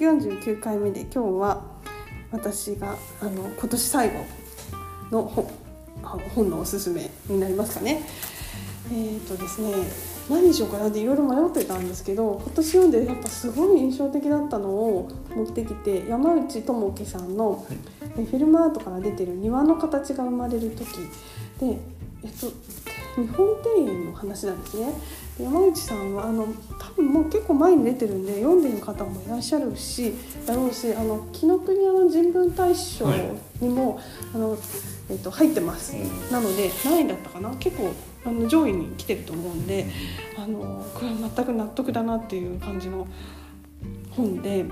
149回目で今日は私があの今年最後の本本のおすすめになりますかね。えーとですね、何にしようかなっていろいろ迷ってたんですけど今年読んでやっぱすごい印象的だったのを持ってきて山内智樹さんの、フィルムアートから出てる「庭の形が生まれる時」で、えっと、日本庭園の話なんですね。山内さんはあの多分もう結構前に出てるんで読んでる方もいらっしゃるしだろうしあの紀ノ国屋の人文大賞にも、はい、あのえっと、入ってます、なので何位だったかな？結構あの上位に来てると思うんで、あのこれは全く納得だなっていう感じの本で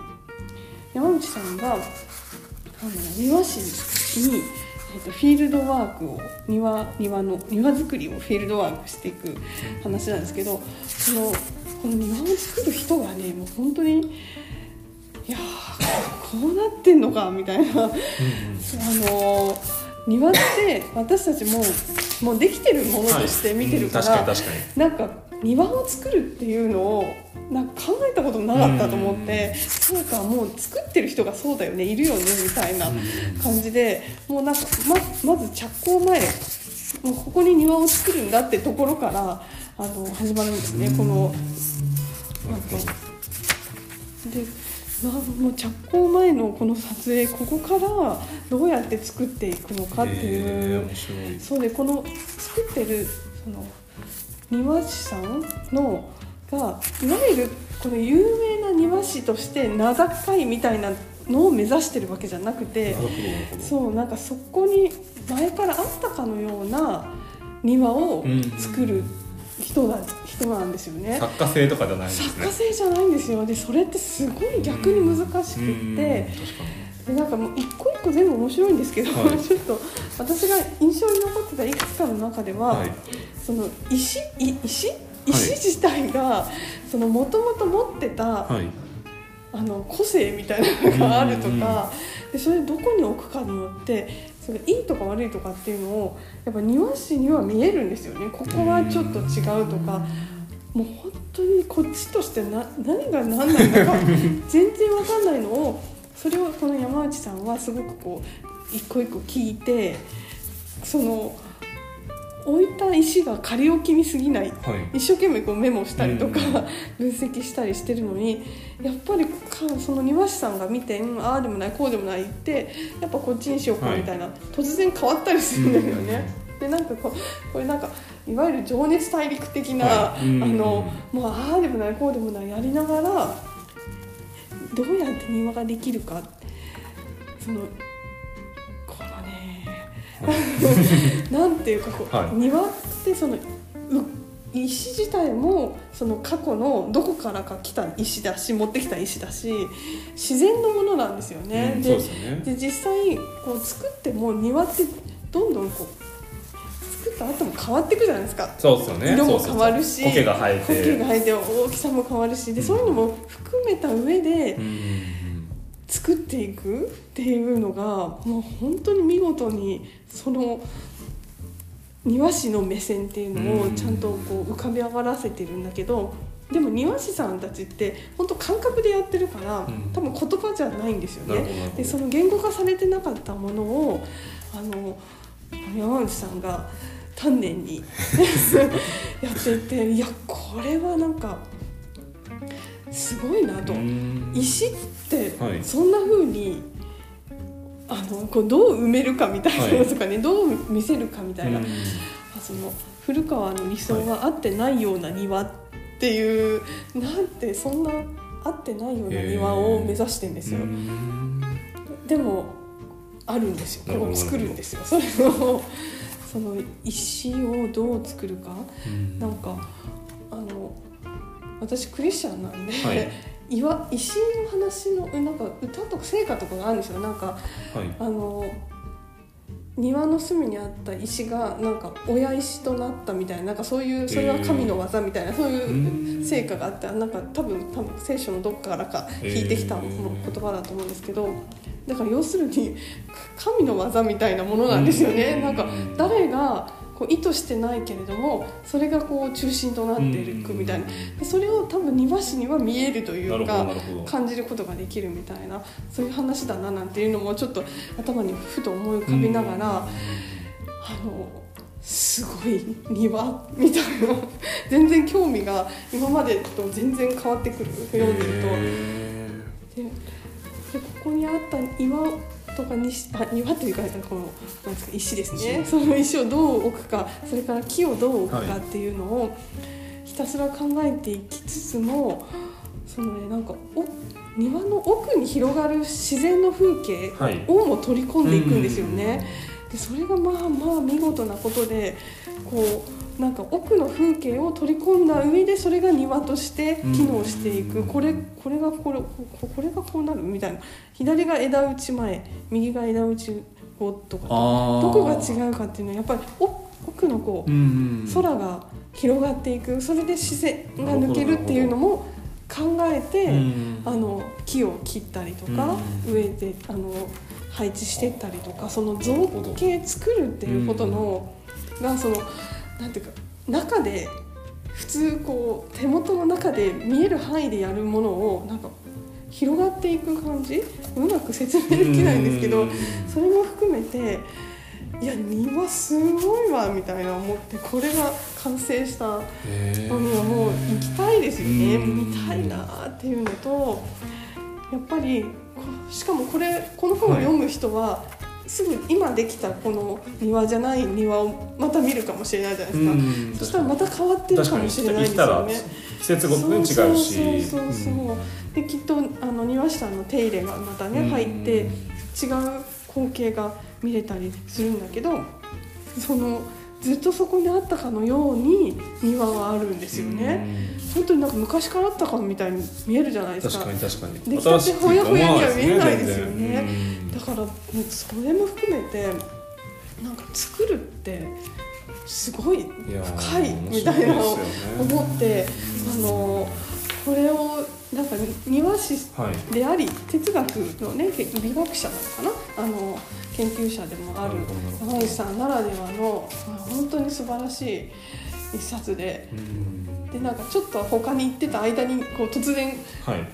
山内さんがあの庭師にえーと、フィールドワークを庭庭の庭作りをフィールドワークしていく話なんですけどこのこの庭を作る人がねもう本当にいやこうなってんのかみたいな、あの庭って私たちももうできてるものとして見てるから、はいうん、なんか庭を作るっていうのをなんか考えたことなかったと思って、うん、なんかもう作ってる人がそうだよねいるよねみたいな感じで、もうなんかままず着工前もうここに庭を作るんだってところからあの始まるんですね、このなんかでもう着工前のこの撮影ここからどうやって作っていくのかっていう、そうでこの作ってるその庭師さんのがいわゆるこの有名な庭師として名高いみたいなのを目指してるわけじゃなくてそうなんかそこに前からあったかのような庭を作る人だ、人なんですよね。作家性とかじゃないんですね。作家性じゃないんですよ。でそれってすごい逆に難しくって。でなんかもう一個一個全部面白いんですけど、はい、ちょっと私が印象に残ってたいくつかの中では、はい、その石石？石自体がもともと持ってた、はい、あの個性みたいなのがあるとかでそれどこに置くかによってそのいいとか悪いとかっていうのをやっぱ庭師には見えるんですよねここはちょっと違うとか。もう本当にこっちとしてな何が何なのか全然わかんないのをそれをこの山内さんはすごくこう一個一個聞いてその置いた石が仮置きに過ぎない、はい、一生懸命こうメモしたりとか、分析したりしてるのにやっぱりその庭師さんが見て、うん、ああでもないこうでもないってやっぱこっちにしようかみたいな、はい、突然変わったりするんだよね。でなんかこうこれなんかいわゆる情熱大陸的な、はい、あのもうああでもないこうでもないやりながらどうやって庭ができるか。そのな。んていうかこう、はい、庭ってその石自体もその過去のどこからか来た石だし持ってきた石だし自然のものなんですよね。うん、で、ね、で実際こう作っても庭ってどんどんこう作った後も変わっていくじゃないですか。そうですよね。色も変わるし苔が生えて。苔が生えて大きさも変わるしで、そういうのも含めた上で、うん作っていくっていうのがもう本当に見事にその庭師の目線っていうのをちゃんとこう浮かび上がらせてるんだけどでも庭師さんたちって本当感覚でやってるから多分言葉じゃないんですよね。でその言語化されてなかったものをあの山内さんが丹念に やっていていやこれはなんかすごいなと。石ってそんな風に、あのこうどう埋めるかみたいなのとかね、はい、どう見せるかみたいな、その古川の理想が合ってないような庭っていう、はい、なんてそんな合ってないような庭を目指してんですよ。でもあるんですよ。こう作るんですよ。それを。その石をどう作るか、ん、なんかあの私クリスチャンなんで、はい、岩石の話のなんか歌とか聖歌とかがあるんですよ。なんか、はい、あの庭の隅にあった石がなんか親石となったみたいななんかそういうそれは神の技みたいな、そういう成果があってなんか多分多分聖書のどっからか引いてきた言葉だと思うんですけどだから要するに神の技みたいなものなんですよね。なんか誰がこう意図してないけれどもそれがこう中心となっていくみたいな。でそれを多分庭師には見えるというか感じることができるみたいな。そういう話だななんていうのもちょっと頭にふと思い浮かびながらあのすごい庭みたいな。全然興味が今までと全然変わってくる。読んでると。ででここにあった岩とかにあ庭というかこのなんですか石ですね。その石。をどう置くかそれから木をどう置くかっていうのをひたすら考えていきつつもそのねなんかお庭の奥に広がる自然の風景をも取り込んでいくんですよね。でそれがまあまあ見事なことでこうなんか奥の風景を取り込んだ上でそれが庭として機能していく、これこれがこれこれがこうなるみたいな。左が枝打ち前右が枝打ち後とかどこが違うかっていうのはやっぱり奥のこう、空が広がっていくそれで自然が抜けるっていうのも考えて、あの木を切ったりとか、植えてあの配置してったりとかその造形作るっていうことの、がそのなんていうか中で普通こう手元の中で見える範囲でやるものをなんか広がっていく感じ？うまく説明できないんですけどそれも含めていや庭すごいわみたいな思ってこれが完成したのにはもう行きたいですよね。見たいなっていうのとやっぱりしかもこれこの本を読む人は、はい、すぐ今できたこの庭じゃない庭をまた見るかもしれないじゃないですか。そしたらまた変わってるかもしれないですよね。季節ごとに違うし。そうそうそう、う。ん、できっとあの庭師さんの手入れがまたね入って違う光景が見れたりするんだけどそのずっとそこにあったかのように庭はあるんですよね。本当になんか昔からあったかみたいに見えるじゃないですか。確かに確かに。出来たてほやほやには見えないですよね。だからそれも含めてなんか作るってすごい深いみたいなのを思って、あのこれをなんか庭師であり、哲学のね美学者なのかな？あの研究者でもある山口さんならではの本当に素晴らしい一冊で。でなんかちょっと他に行ってた間にこう突然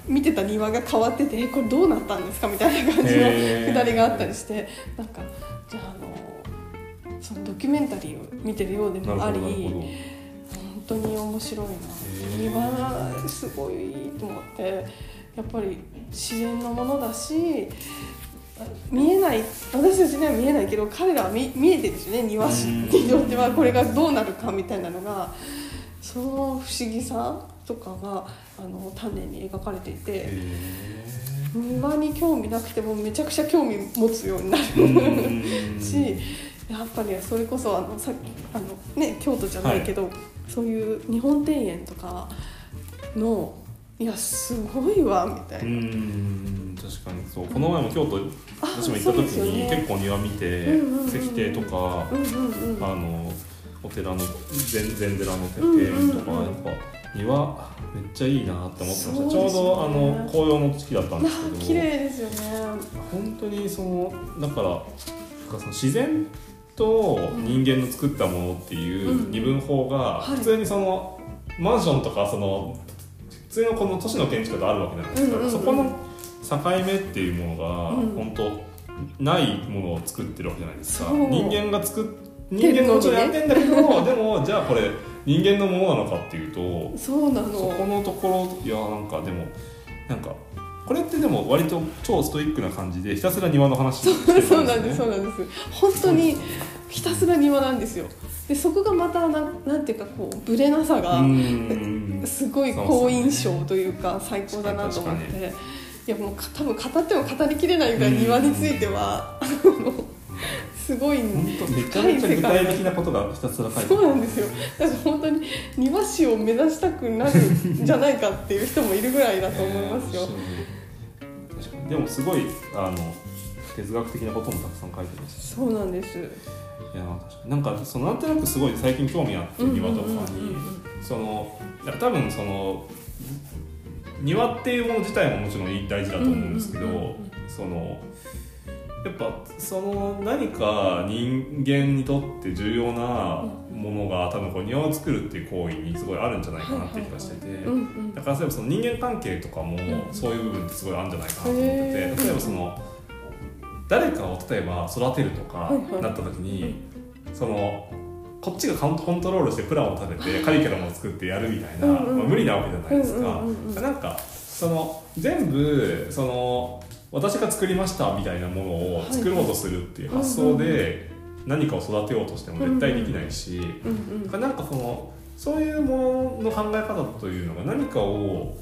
見てた庭が変わってて、はい、これどうなったんですか？みたいな感じのくだりがあったりして。なんかじゃああのそのドキュメンタリーを見てるようでもあり本当に面白いな。庭すごいと思って。やっぱり自然のものだし見えない私たちには見えないけど彼らは見見えてるんですよね庭師にとってはこれがどうなるかみたいなのがその不思議さとかがあの丹念に描かれていて庭に興味なくてもめちゃくちゃ興味持つようになる。しやっぱりそれこそあのさっきあの、ね、京都じゃないけど、はい、そういう日本庭園とかのいやすごいわみたいな。確かにそう。この前も京都、私も行った時に、結構庭見て、石庭とか、あのお寺の禅禅寺の庭園とか、やっぱ庭めっちゃいいなって思ってました、ね、ちょうどあの紅葉の時期だったんですけど綺麗ですよね。本当にそのだからその自然と人間の作ったものっていう二分法が普通にその、マンションとかその普通のこの都市の建築だとあるわけなんですから、そこの境目っていうものが本当ないものを作ってるわけじゃないですか、人間が作っ人間のうちやってんだけど でもじゃあこれ人間のものなのかっていうとそうなの。そこのところいやなんかでもなんかこれってでも割と超ストイックな感じでひたすら庭の話ね、そうなんですそうなんです。本当にひたすら庭なんですよ。でそこがまたななんていうかこうブレなさがすごい好印象というか最高だなと思って、いやもう多分語っても語りきれないぐらい庭については、すごい深い世界的なことがひたすら書いてそうなんですよ。だから本当に庭師を目指したくなるんじゃないかっていう人もいるぐらいだと思いますよ、えー、でもすごいあの哲学的なこともたくさん書いてます、そうなんです。いや確かになんかそのなんとなくすごい最近興味あって庭とかに。その多分その庭っていうもの自体ももちろん大事だと思うんですけど、そのやっぱその何か人間にとって重要なものが多分こう庭を作るっていう行為にすごいあるんじゃないかなって気がしてて。だから例えばその人間関係とかもそういう部分ってすごいあるんじゃないかなと思ってて。例えばその誰かを例えば育てるとかなった時にそのこっちがコントロールしてプランを立ててカリキュラムを作ってやるみたいな、まあ、無理なわけじゃないですか。なんかその全部その私が作りましたみたいなものを作ろうとするっていう発想で何かを育てようとしても絶対できないし、うんうん、なんかそのそういうものの考え方というのが何かを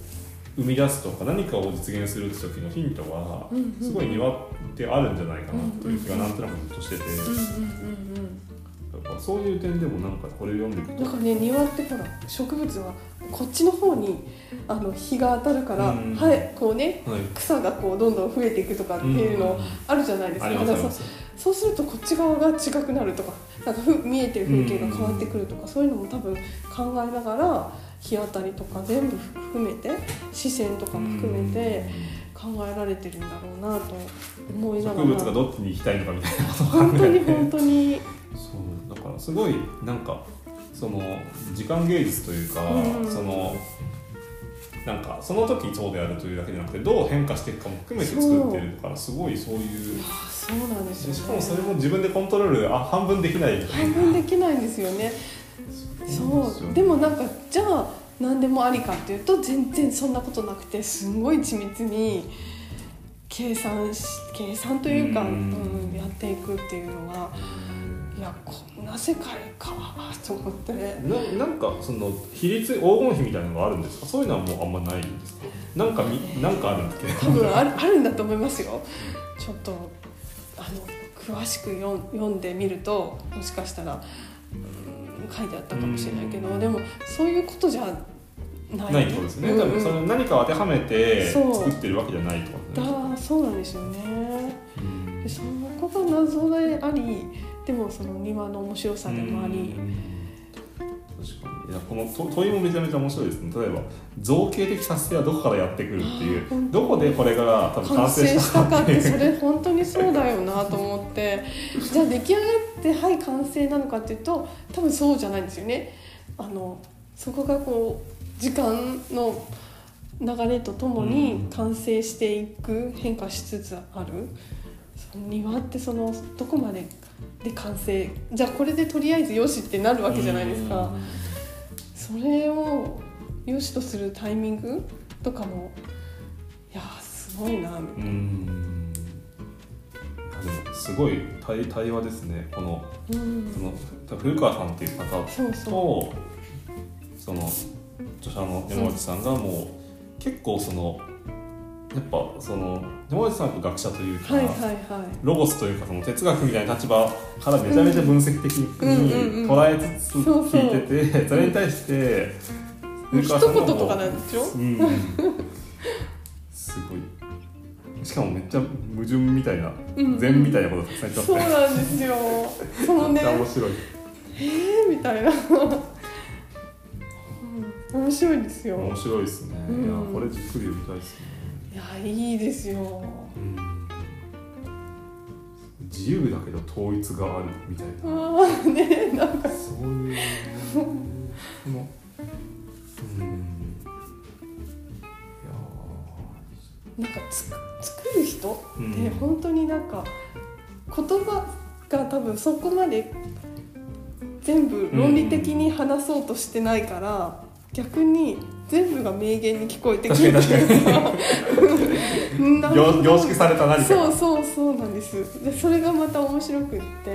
生み出すとか何かを実現する時のヒントがすごい庭ってあるんじゃないかなという気がなんとなくずっとしてて。そういう点でもなんかこれ読んでいくと。なんかね庭ってほら植物はこっちの方にあの日が当たるから、うんはい、こうね、はい、草がこうどんどん増えていくとかっていうのあるじゃないですか。うんうん、そうするとこっち側が違くなるとかなんかふ見えてる風景が変わってくるとか、うん、そういうのも多分考えながら日当たりとか全部含めて視線とかも含めて考えられてるんだろうなと思いながら。植物がどっちに行きたいのかみたいなことを本当に本当に。そうだからすごいなんかその時間芸術というか、うん、そのなんかその時そうであるというだけじゃなくてどう変化していくかも含めて作ってるからすごいそういうそうなんですよ、ね、しかもそれも自分でコントロールあ半分できない半分できないんですよね。そうでもなんかじゃあ何でもありかっていうと全然そんなことなくてすごい緻密に計算し計算というか、うん、やっていくっていうのが。いやこんな世界かと思って。ななんかその比率黄金比みたいなのがあるんですか？そういうのはもうあんまないんですか？なんかみなんかあるんだけど多分あるあるんだと思いますよ。ちょっとあの詳しく読読んでみるともしかしたら、うん、書いてあったかもしれないけどでもそういうことじゃない？ないってことですね、うん。うん、多分その何かを当てはめて作ってるわけじゃないとですね。だそうなんですよね、うん、そこが謎でありでもその庭の面白さでもあり、確かに。いやこの問いもめちゃめちゃ面白いですね。例えば造形的達成はどこからやってくるっていう。どこでこれが多分完成したかってそれ本当にそうだよなと思って。じゃあ出来上がってはい完成なのかっていうと多分そうじゃないんですよね。あのそこがこう時間の流れとともに完成していく変化しつつある、庭ってそのどこまでで完成。じゃあこれでとりあえずよしってなるわけじゃないですか。それをよしとするタイミングとかもいやすごいなみたいな。すごい対対話ですね。この,、その古川さんっていう方とその著者の山内さんがもう結構そのやっぱその山内さんは学者というか、はいはいはい、ロゴスというかその哲学みたいな立場からめちゃめちゃ分析的に捉えつつ聞いてて、それに対して一言とかなんでしょ、うん、すごい。しかもめっちゃ矛盾みたいな、禅みたいなことたくさん言ってますね。そうなんですよ。そのね。面白い。えーみたいな。面白いですよ。面白いですね、うん、いやこれじっくり読みたいですねいやいいですよ、うん、自由だけど統一があるみたいな。ああねなんか。そういうの。うん。なんかつ作る人って本当になんか言葉が多分そこまで全部論理的に話そうとしてないから、逆に全部が名言に聞こえてくるっていうか 凝縮された何かそうそうそうなんです。でそれがまた面白くって。い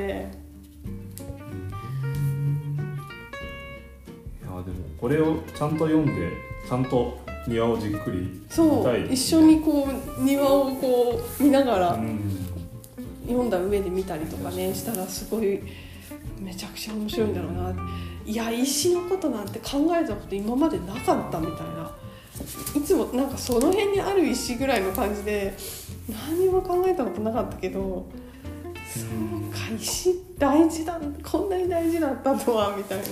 やでもこれをちゃんと読んでちゃんと庭をじっくり見たい、ね、そう一緒にこう庭をこう見ながら、読んだ上で見たりとかねしたらすごいめちゃくちゃ面白いんだろうな。いや石のことなんて考えたこと今までなかったみたいないつもなんかその辺にある石ぐらいの感じで何も考えたことなかったけどそうか石大事だこんなに大事だったとはみたいな。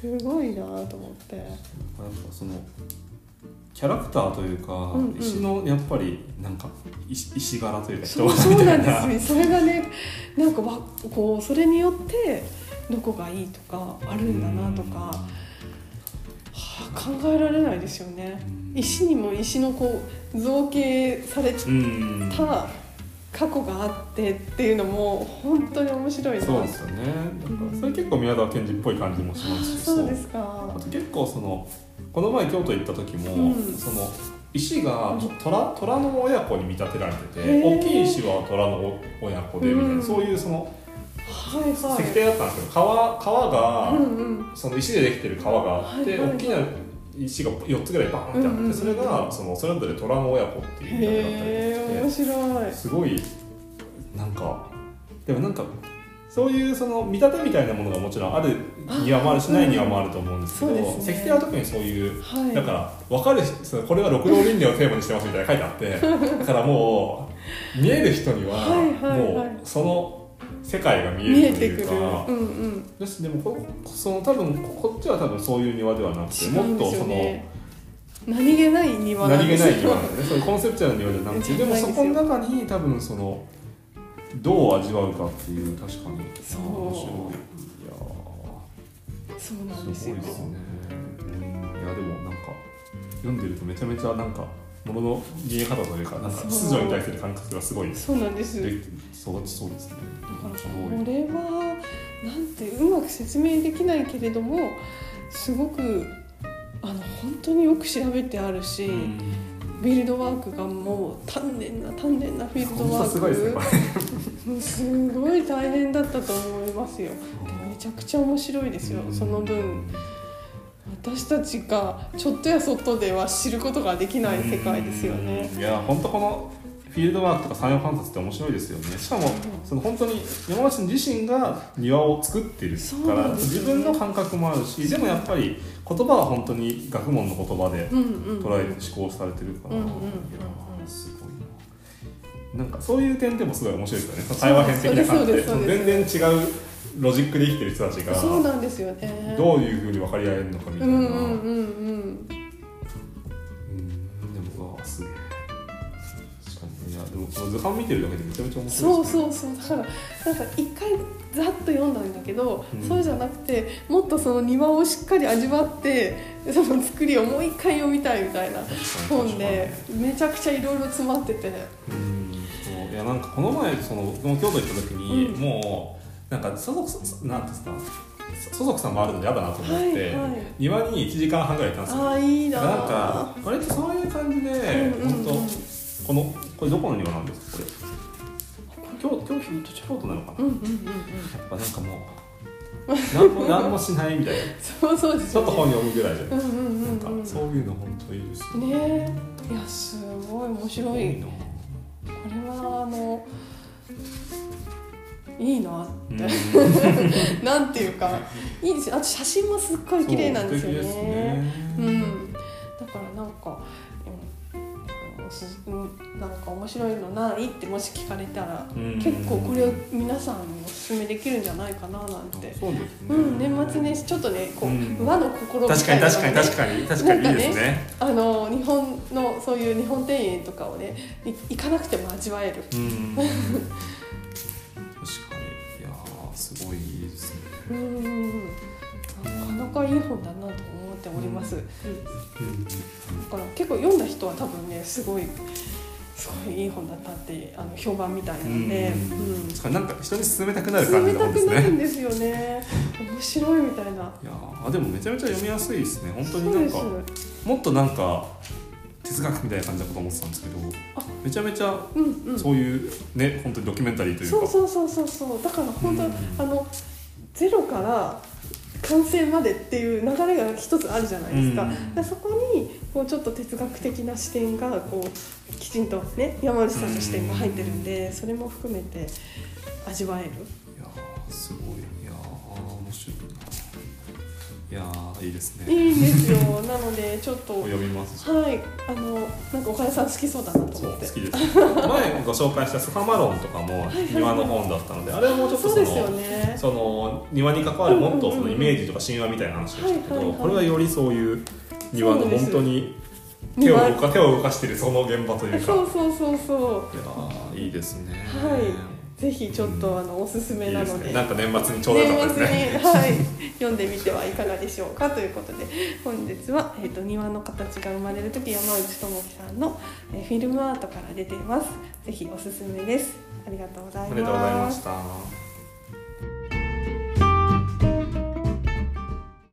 すごいなと思って。なんかそのキャラクターというか、うんうん。石のやっぱりなんか石石柄というか人柄そうなんですねそれがねなんかわこうそれによってどこがいいとかあるんだなとか、はあ、考えられないですよね。石にも石のこう造形されうん。た過去があってっていうのも本当に面白いな。そうですよね。だからそれ結構宮沢賢治っぽい感じもしますし。そうですか。あと結構そのこの前京都行った時も、うん。その石が虎虎の親子に見立てられてて大きい石は虎の親子でみたいな、うん。そういうそのはいはい。石庭だったんですけど川川が、うんうん。その石でできてる川があって、はいはい。大きな石が4つぐらいバーンってあって、うんうんうんそれがそのそれぞれ虎の親子っていう見立てだったりして白い。すごいなんかでもなんかそういうその見立てみたいなものがもちろんある庭もあるしあない庭もあると思うんですけど、そうですね。石庭は特にそういうはい。だから分かるしそのこれは六道輪廻をテーマにしてますみたいな書いてあって だからもう見える人にはもうその世界が見見えるとえてくる。いうか。うん。うんでもこその多分ここっちは多分そういう庭ではなくて違うんですもっとその何気ない庭なん何気ですよ。ない庭なんでねそういうコンセプチュアルな庭じゃなくてですよ。でもそこの中に多分そのどう味わうかっていう確かに。そう。面白いいやそうなんーですよ。すごいですね。うんいやでもなんか読んでるとめちゃめちゃなんかものの見え方というかなんかそう秩序に対する感覚がすごい。そうなんですで育ちそうですね。だからすこれはなんてうまく説明できないけれどもすごくあの本当によく調べてあるし、うん。フィールドワークがもう丹念な丹念なフィールドワーク。すごい大変だったと思いますよ。でめちゃくちゃ面白いですよその分私たちがちょっとやそっとでは知ることができない世界ですよね。うん。いや本当このフィールドワークとか産業観察って面白いですよね。しかもその本当に山梨自身が庭を作ってるからなんです自分の感覚もあるしでもやっぱり言葉は本当に学問の言葉でうんうん捉えて思考されてるから、うんうんうんうんいやーすごいななんかそういう点でもすごい面白いですよね。対話編的な感じで。全然違うロジックで生きてる人たちがそうなんですよね。どういうふうに分かり合えるのかみたいな、うんうんうんうん。うんでもうわすげえもこの図鑑見てるだけでめちゃめちゃ面白いそうですねそうそうだからなんか一回ざっと読んだんだけど、うんそうじゃなくてもっとその庭をしっかり味わってその作りをもう一回読みたいみたいな本でめちゃくちゃいろいろ詰まっててうんそういやなんかこの前その僕も京都行った時に、うんもうなんか相続なんていうんですか相続さんもあるの嫌だなと思って、はいはい庭に1時間半ぐらい行ったんですよあいいななんか割とそういう感じで、うんうんうん本当このこれどこの庭なんですか？これ。京京都京都なのかな、うんうんうんうん。やっぱなんかもう何も何もしないみたいな。そうそうですちょっと本読むぐらいで、うんうんうんなんかうんそういうの本当いいですね。ねえ。いやすごい面白い。な。これはあのいいなって、うん。なんていうか。いいですよ。あと写真もすっごい綺麗なんですよね。そう素敵ですうん、だからなんか面白いのないってもし聞かれたら、うん結構これ皆さんにおすすめできるんじゃないかななんて。そうですね。うん、年末年始ちょっとねこう、うん和の心み確かにたいなのがね確かに確かに確かにいいですね。あの日本のそういう日本庭園とかをねい行かなくても味わえるうん。確かにいやーすごいいいですね。うんなかなかいい本だなと思っております、だから結構読んだ人は多分ねすごいすごいいい本だったってあの評判みたいなので、うん。うん。なんか人に勧めたくなる感じ冷たの本ですね。くなるんですよね。面白いみたいな。いやーあでもめちゃめちゃ読みやすいですね。本当になんかもっとなんか哲学みたいな感じだと思ってたんですけどあ、めちゃめちゃうんうん。そういうね本当にドキュメンタリーというか。そうそうそうそうそう。だから本当、うん。あのゼロから完成までっていう流れが一つあるじゃないですか,、うそこにこうちょっと哲学的な視点がこうきちんとね山内さんの視点が入ってるんでそれも含めて味わえる。いやーすごいいやーいいですね。いいんですよ。なのでちょっと読みます。しはい。あのなんか岡田さん好きそうだなと思って。好きです。前ご紹介したスファマロンとかも庭の本だったのであれはもうちょっとそそうですよのね。その庭に関わるもっとそのイメージとか神話みたいな話でしたけどこれはよりそういう庭の本当に手を動か手を動かしてるその現場というか。そうそうそうそう。いやいいですね。はいぜひちょっとあのおすすめなので、ね、なんか年末にちょうどよかったですねはい。読んでみてはいかがでしょうかということで。本日は、えーと「庭の形が生まれる時山内智樹さんの、えー、フィルムアートから出ています。ぜひおすすめです。ありがとうございます。ありがとうございました